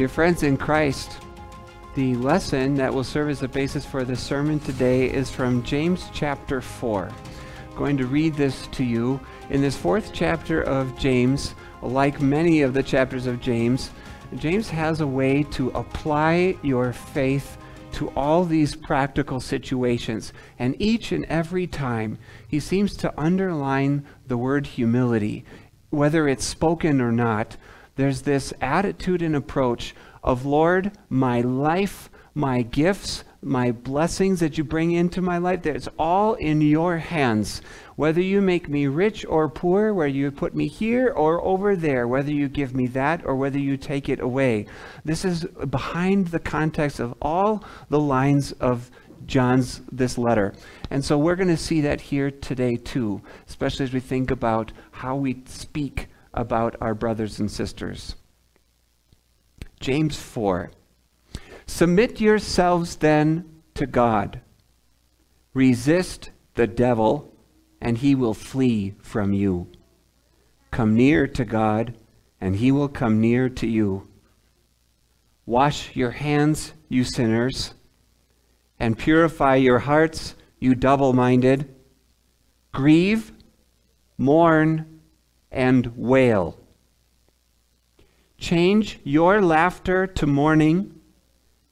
Dear friends in Christ, the lesson that will serve as the basis for the sermon today is from James chapter 4. I'm going to read this to you. In this fourth chapter of James, like many of the chapters of James, James has a way to apply your faith to all these practical situations. And each and every time, he seems to underline the word humility. Whether it's spoken or not, there's this attitude and approach of, Lord, my life, my gifts, my blessings that you bring into my life, it's all in your hands. Whether you make me rich or poor, whether you put me here or over there, whether you give me that or whether you take it away. This is behind the context of all the lines of John's this letter. And so we're going to see that here today too, especially as we think about how we speak about our brothers and sisters. James 4. Submit yourselves then to God. Resist the devil, and he will flee from you. Come near to God, and he will come near to you. Wash your hands, you sinners, and purify your hearts, you double minded. Grieve, mourn, and wail. Change your laughter to mourning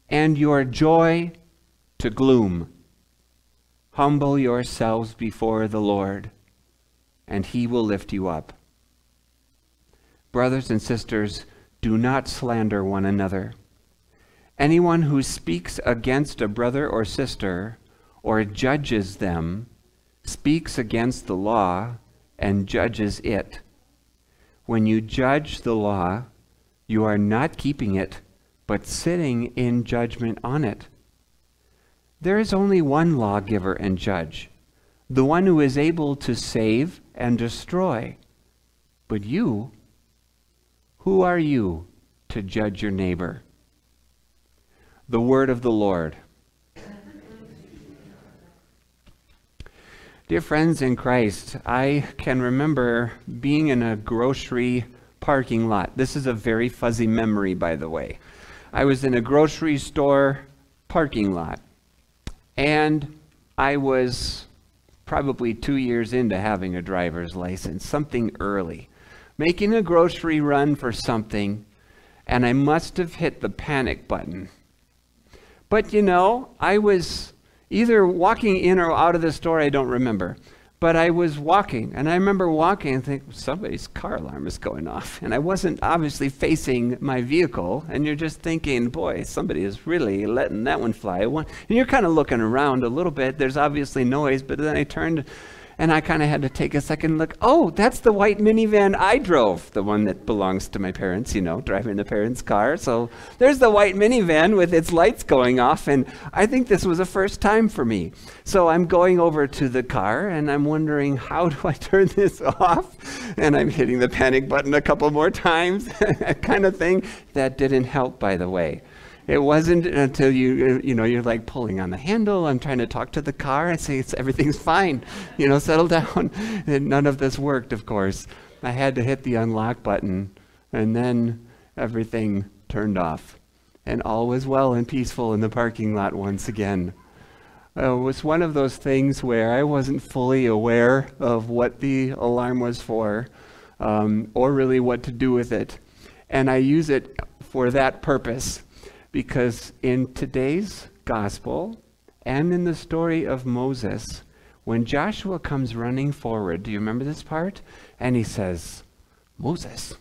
and your joy to gloom. Humble yourselves before the Lord, and he will lift you up. Brothers and sisters, do not slander one another. Anyone who speaks against a brother or sister or judges them speaks against the law and judges it. When you judge the law, you are not keeping it, but sitting in judgment on it. There is only one lawgiver and judge, the one who is able to save and destroy. But you, who are you to judge your neighbor? The word of the Lord. Dear friends in Christ, I can remember being in a grocery parking lot. This is a very fuzzy memory, by the way. I was in a grocery store parking lot, and I was probably two years into having a driver's license, something early, making a grocery run for something, and I must have hit the panic button. But you know, I was either walking in or out of the store, I don't remember. But I was walking, and I remember walking and think somebody's car alarm is going off. And I wasn't obviously facing my vehicle, and you're just thinking, boy, somebody is really letting that one fly. And you're kind of looking around a little bit. There's obviously noise, but then I turned and I kind of had to take a second look. Oh, that's the white minivan I drove, the one that belongs to my parents, you know, driving the parents' car. So there's the white minivan with its lights going off. And I think this was a first time for me. So I'm going over to the car and I'm wondering, how do I turn this off? And I'm hitting the panic button a couple more times, kind of thing. That didn't help, by the way. It wasn't until you, you know, you're like pulling on the handle. I'm trying to talk to the car and say, it's, everything's fine. You know, settle down. And none of this worked, of course. I had to hit the unlock button, and then everything turned off. And all was well and peaceful in the parking lot once again. Uh, it was one of those things where I wasn't fully aware of what the alarm was for um, or really what to do with it. And I use it for that purpose because in today's gospel and in the story of Moses, when Joshua comes running forward, do you remember this part? And he says, Moses,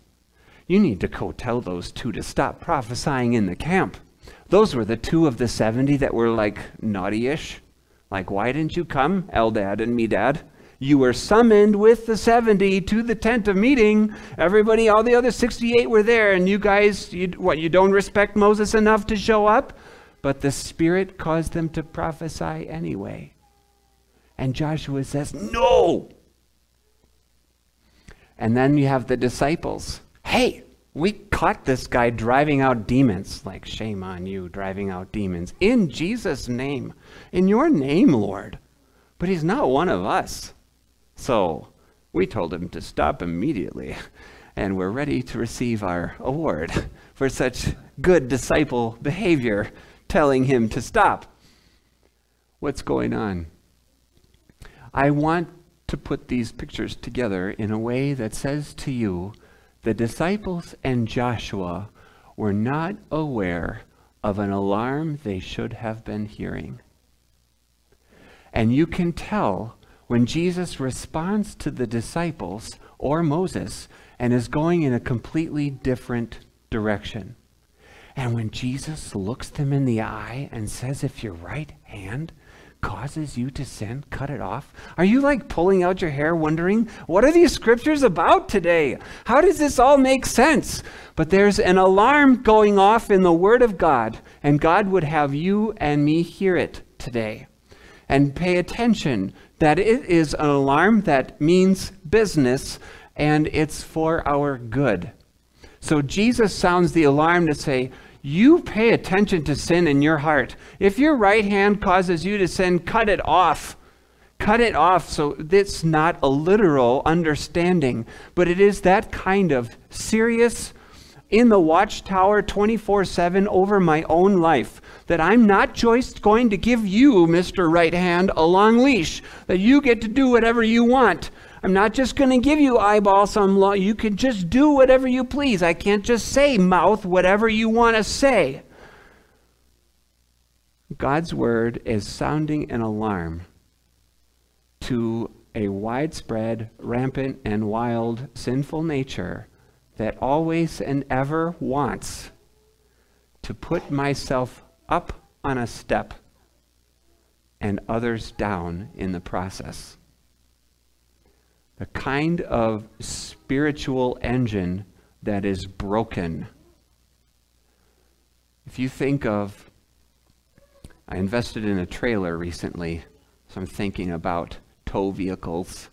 you need to go tell those two to stop prophesying in the camp. Those were the two of the 70 that were like naughty ish. Like, why didn't you come, Eldad and Medad? You were summoned with the 70 to the tent of meeting. Everybody, all the other 68 were there, and you guys, you, what, you don't respect Moses enough to show up? But the Spirit caused them to prophesy anyway. And Joshua says, No! And then you have the disciples. Hey, we caught this guy driving out demons. Like, shame on you, driving out demons. In Jesus' name. In your name, Lord. But he's not one of us. So we told him to stop immediately. and we're ready to receive our award for such good disciple behavior, telling him to stop. What's going on? I want to put these pictures together in a way that says to you the disciples and Joshua were not aware of an alarm they should have been hearing. And you can tell when Jesus responds to the disciples or Moses and is going in a completely different direction. And when Jesus looks them in the eye and says, If your right hand causes you to sin, cut it off. Are you like pulling out your hair wondering, what are these scriptures about today? How does this all make sense? But there's an alarm going off in the Word of God, and God would have you and me hear it today. And pay attention that it is an alarm that means business and it's for our good. So Jesus sounds the alarm to say, you pay attention to sin in your heart. If your right hand causes you to sin, cut it off. Cut it off. So it's not a literal understanding, but it is that kind of serious, in the watchtower 24 7 over my own life. That I'm not just going to give you, Mr. Right Hand, a long leash, that you get to do whatever you want. I'm not just going to give you eyeball some law. You can just do whatever you please. I can't just say, mouth, whatever you want to say. God's word is sounding an alarm to a widespread, rampant, and wild sinful nature that always and ever wants to put myself up on a step and others down in the process the kind of spiritual engine that is broken. If you think of, I invested in a trailer recently, so I'm thinking about tow vehicles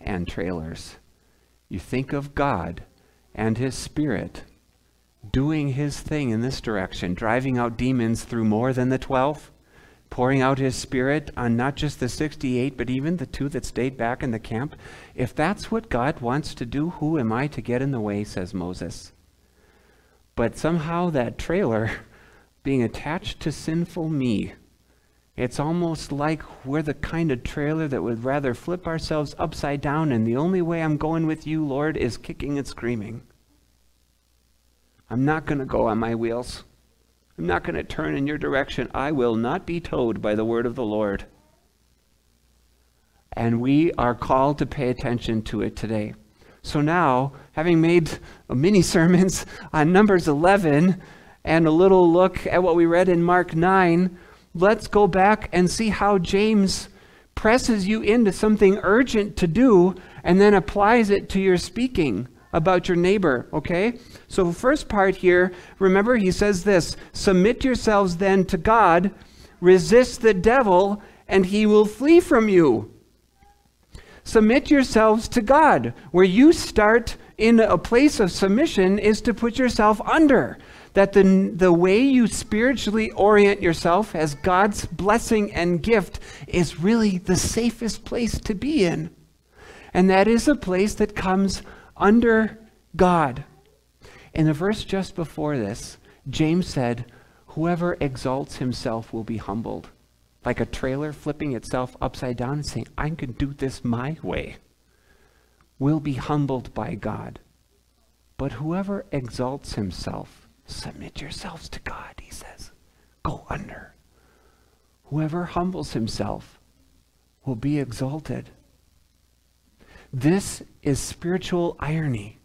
and trailers. You think of God and His Spirit doing His thing in this direction, driving out demons through more than the 12 pouring out his spirit on not just the 68, but even the two that stayed back in the camp. If that's what God wants to do, who am I to get in the way, says Moses. But somehow that trailer being attached to sinful me, it's almost like we're the kind of trailer that would rather flip ourselves upside down, and the only way I'm going with you, Lord, is kicking and screaming. I'm not going to go on my wheels. I'm not going to turn in your direction. I will not be towed by the word of the Lord. And we are called to pay attention to it today. So now, having made mini sermons on Numbers 11 and a little look at what we read in Mark 9, let's go back and see how James presses you into something urgent to do and then applies it to your speaking about your neighbor, okay? So, first part here, remember he says this Submit yourselves then to God, resist the devil, and he will flee from you. Submit yourselves to God. Where you start in a place of submission is to put yourself under. That the, the way you spiritually orient yourself as God's blessing and gift is really the safest place to be in. And that is a place that comes under God. In the verse just before this, James said, Whoever exalts himself will be humbled. Like a trailer flipping itself upside down and saying, I can do this my way, will be humbled by God. But whoever exalts himself, submit yourselves to God, he says. Go under. Whoever humbles himself will be exalted. This is spiritual irony.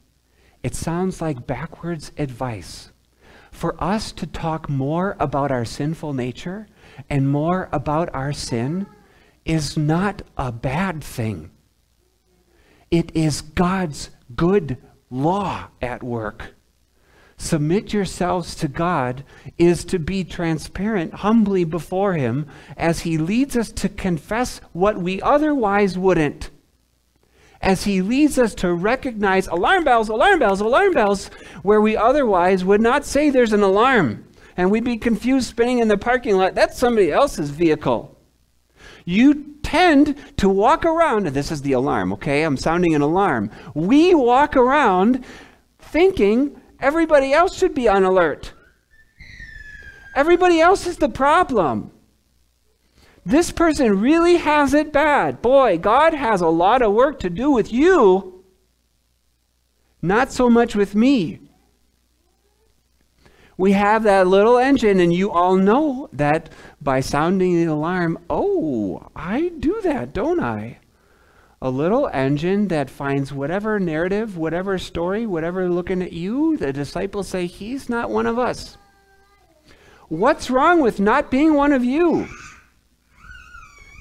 It sounds like backwards advice. For us to talk more about our sinful nature and more about our sin is not a bad thing. It is God's good law at work. Submit yourselves to God is to be transparent humbly before Him as He leads us to confess what we otherwise wouldn't as he leads us to recognize alarm bells, alarm bells, alarm bells, where we otherwise would not say there's an alarm. And we'd be confused spinning in the parking lot. That's somebody else's vehicle. You tend to walk around, and this is the alarm, okay? I'm sounding an alarm. We walk around thinking everybody else should be on alert. Everybody else is the problem. This person really has it bad. Boy, God has a lot of work to do with you, not so much with me. We have that little engine, and you all know that by sounding the alarm, oh, I do that, don't I? A little engine that finds whatever narrative, whatever story, whatever looking at you, the disciples say, He's not one of us. What's wrong with not being one of you?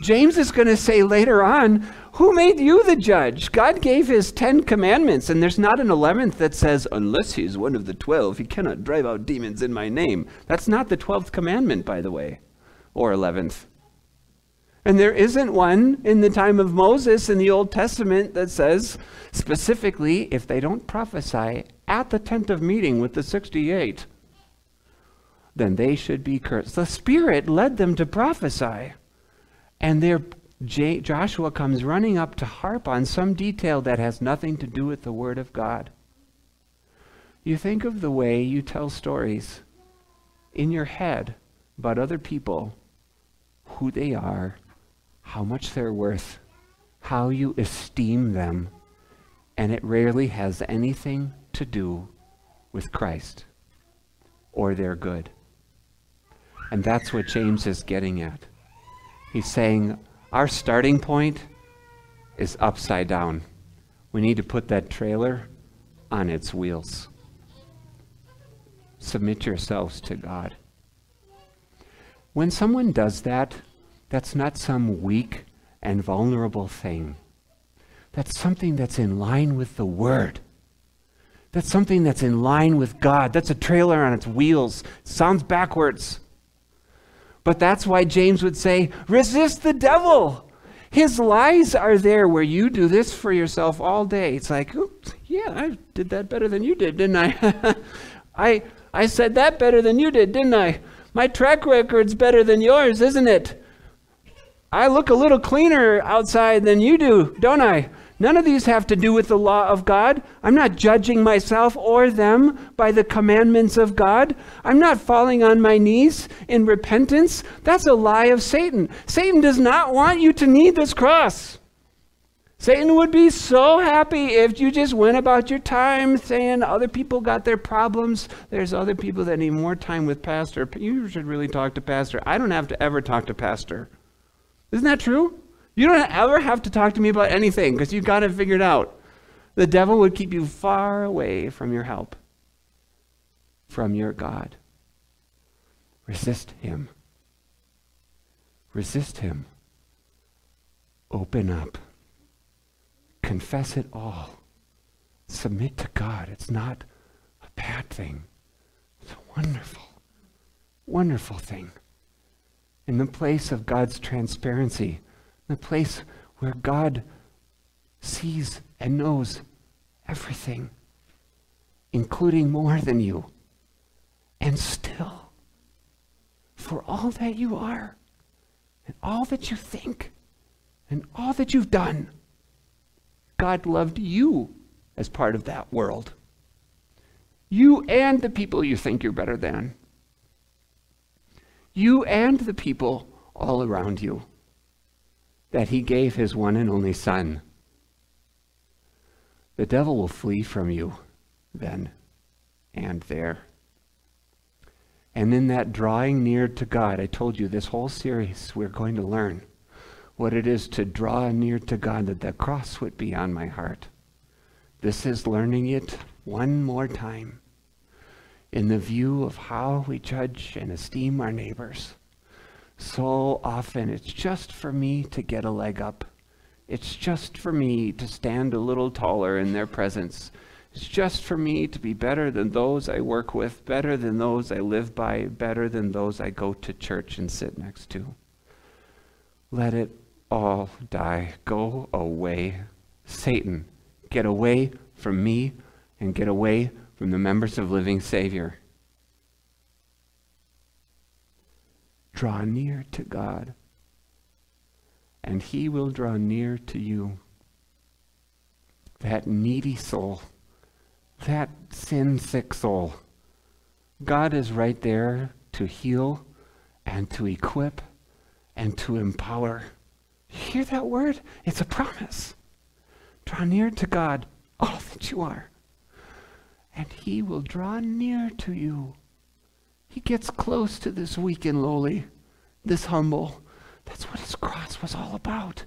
James is going to say later on, Who made you the judge? God gave his Ten Commandments, and there's not an eleventh that says, Unless he's one of the twelve, he cannot drive out demons in my name. That's not the twelfth commandment, by the way, or eleventh. And there isn't one in the time of Moses in the Old Testament that says specifically if they don't prophesy at the tent of meeting with the 68, then they should be cursed. The Spirit led them to prophesy. And there, J- Joshua comes running up to harp on some detail that has nothing to do with the Word of God. You think of the way you tell stories in your head about other people, who they are, how much they're worth, how you esteem them, and it rarely has anything to do with Christ or their good. And that's what James is getting at. He's saying our starting point is upside down. We need to put that trailer on its wheels. Submit yourselves to God. When someone does that, that's not some weak and vulnerable thing. That's something that's in line with the Word. That's something that's in line with God. That's a trailer on its wheels. sounds backwards. But that's why James would say, resist the devil. His lies are there where you do this for yourself all day. It's like, yeah, I did that better than you did, didn't I? I, I said that better than you did, didn't I? My track record's better than yours, isn't it? I look a little cleaner outside than you do, don't I? None of these have to do with the law of God. I'm not judging myself or them by the commandments of God. I'm not falling on my knees in repentance. That's a lie of Satan. Satan does not want you to need this cross. Satan would be so happy if you just went about your time saying other people got their problems. There's other people that need more time with Pastor. You should really talk to Pastor. I don't have to ever talk to Pastor. Isn't that true? You don't ever have to talk to me about anything because you've got it figured out. The devil would keep you far away from your help, from your God. Resist him. Resist him. Open up. Confess it all. Submit to God. It's not a bad thing, it's a wonderful, wonderful thing. In the place of God's transparency, the place where God sees and knows everything, including more than you. And still, for all that you are, and all that you think, and all that you've done, God loved you as part of that world. You and the people you think you're better than. You and the people all around you that he gave his one and only Son. The devil will flee from you then and there. And in that drawing near to God, I told you this whole series, we're going to learn what it is to draw near to God, that the cross would be on my heart. This is learning it one more time in the view of how we judge and esteem our neighbors. So often it's just for me to get a leg up. It's just for me to stand a little taller in their presence. It's just for me to be better than those I work with, better than those I live by, better than those I go to church and sit next to. Let it all die. Go away. Satan, get away from me and get away from the members of Living Savior. Draw near to God, and He will draw near to you. That needy soul, that sin sick soul. God is right there to heal and to equip and to empower. Hear that word? It's a promise. Draw near to God, all that you are, and He will draw near to you. He gets close to this weak and lowly, this humble. That's what His cross was all about.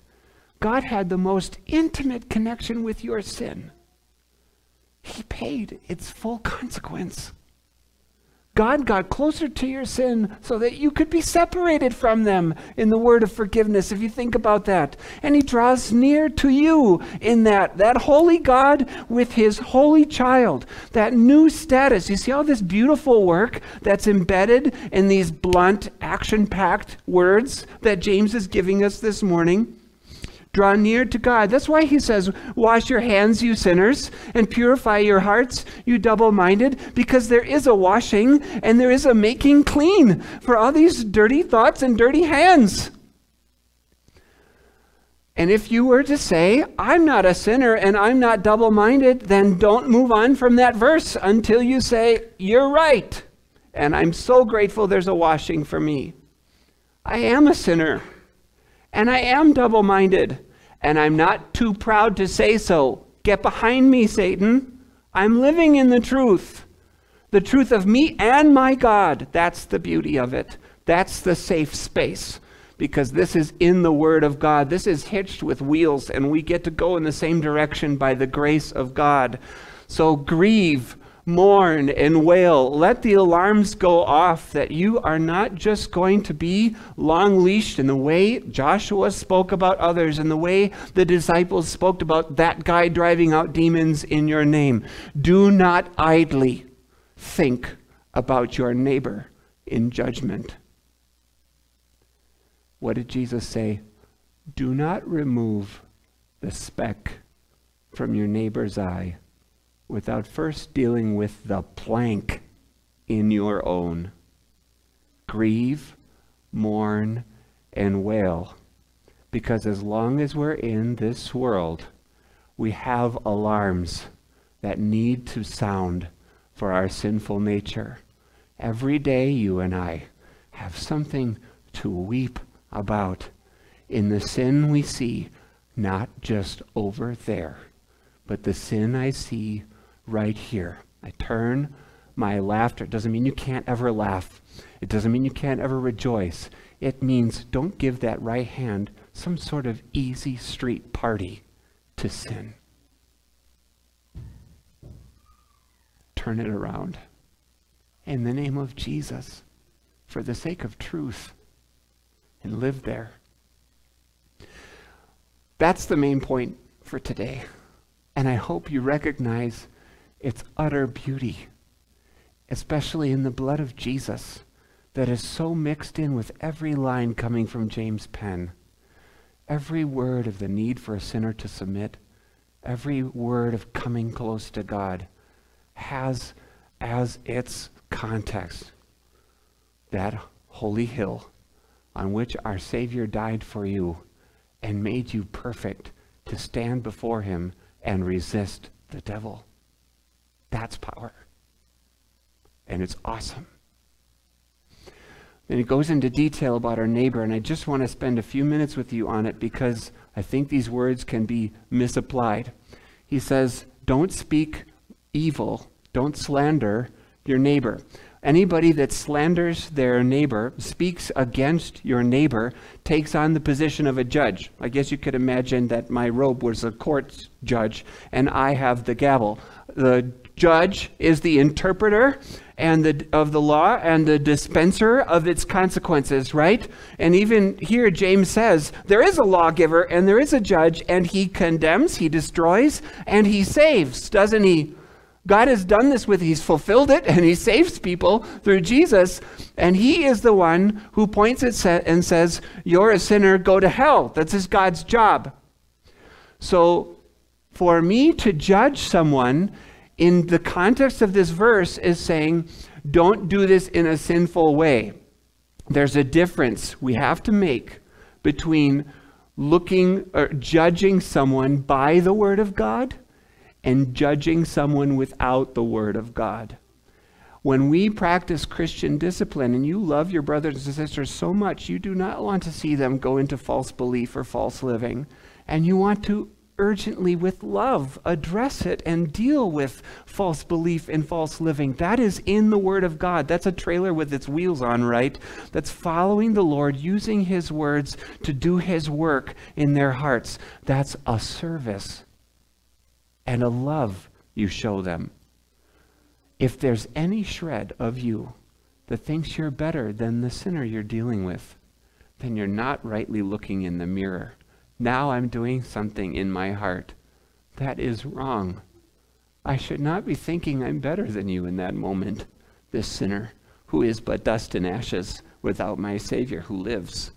God had the most intimate connection with your sin. He paid its full consequence. God got closer to your sin so that you could be separated from them in the word of forgiveness, if you think about that. And He draws near to you in that. That holy God with His holy child, that new status. You see all this beautiful work that's embedded in these blunt, action packed words that James is giving us this morning? Draw near to God. That's why he says, Wash your hands, you sinners, and purify your hearts, you double minded, because there is a washing and there is a making clean for all these dirty thoughts and dirty hands. And if you were to say, I'm not a sinner and I'm not double minded, then don't move on from that verse until you say, You're right. And I'm so grateful there's a washing for me. I am a sinner and I am double minded and I'm not too proud to say so. Get behind me, Satan. I'm living in the truth. The truth of me and my God. That's the beauty of it. That's the safe space. Because this is in the Word of God. This is hitched with wheels, and we get to go in the same direction by the grace of God. So grieve mourn and wail. Let the alarms go off that you are not just going to be long leashed in the way Joshua spoke about others, and the way the disciples spoke about that guy driving out demons in your name. Do not idly think about your neighbor in judgment. What did Jesus say? Do not remove the speck from your neighbor's eye without first dealing with the plank in your own. Grieve, mourn, and wail. Because as long as we're in this world, we have alarms that need to sound for our sinful nature. Every day, you and I have something to weep about in the sin we see, not just over there, but the sin I see right here. I turn my laughter. It doesn't mean you can't ever laugh. It doesn't mean you can't ever rejoice. It means don't give that right hand some sort of easy street party to sin. Turn it around. In the name of Jesus, for the sake of truth, and live there. That's the main point for today. And I hope you recognize its utter beauty, especially in the blood of Jesus that is so mixed in with every line coming from James' pen. Every word of the need for a sinner to submit, every word of coming close to God has as its context that holy hill on which our Savior died for you and made you perfect to stand before him and resist the devil. That's power. And it's awesome. And it goes into detail about our neighbor, and I just want to spend a few minutes with you on it because I think these words can be misapplied. He says, Don't speak evil, don't slander your neighbor. Anybody that slanders their neighbor, speaks against your neighbor, takes on the position of a judge. I guess you could imagine that my robe was a court judge and I have the gavel. The judge is the interpreter and the, of the law and the dispenser of its consequences, right? And even here, James says there is a lawgiver and there is a judge, and he condemns, he destroys, and he saves, doesn't he? God has done this with, he's fulfilled it, and he saves people through Jesus. And he is the one who points it and says, You're a sinner, go to hell. That's his God's job. So for me to judge someone in the context of this verse is saying, don't do this in a sinful way. There's a difference we have to make between looking or judging someone by the word of God and judging someone without the Word of God. When we practice Christian discipline and you love your brothers and sisters so much, you do not want to see them go into false belief or false living. And you want to urgently, with love, address it and deal with false belief and false living. That is in the Word of God. That's a trailer with its wheels on, right? That's following the Lord, using His words to do His work in their hearts. That's a service and a love you show them. If there's any shred of you that thinks you're better than the sinner you're dealing with, then you're not rightly looking in the mirror. Now I'm doing something in my heart. That is wrong. I should not be thinking I'm better than you in that moment, this sinner who is but dust and ashes without my Savior who lives.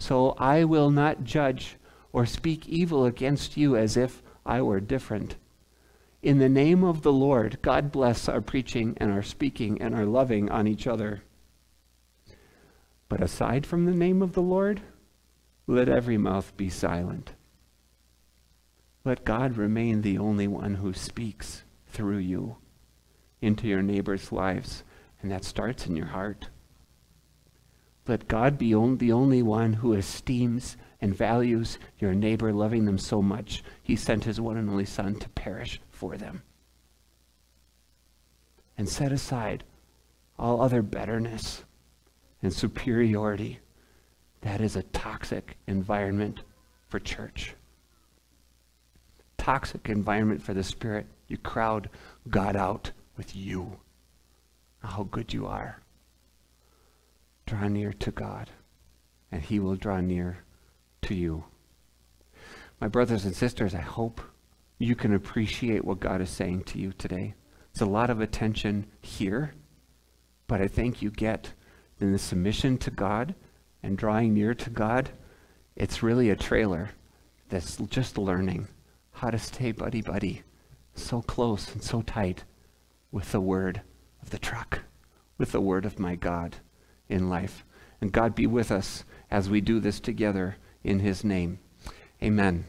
So I will not judge or speak evil against you as if I were different. In the name of the Lord, God bless our preaching and our speaking and our loving on each other. But aside from the name of the Lord, let every mouth be silent. Let God remain the only one who speaks through you into your neighbor's lives, and that starts in your heart. Let God be on, the only one who esteems and values your neighbor, loving them so much, he sent his one and only Son to perish for them. And set aside all other betterness and superiority that is a toxic environment for church. Toxic environment for the Spirit. You crowd God out with you. How good you are. Draw near to God, and He will draw near to you. My brothers and sisters, I hope you can appreciate what God is saying to you today. It's a lot of attention here, but I think you get in the submission to God and drawing near to God, it's really a trailer that's just learning how to stay buddy buddy, so close and so tight with the word of the truck, with the word of my God in life. And God be with us as we do this together in his name. Amen.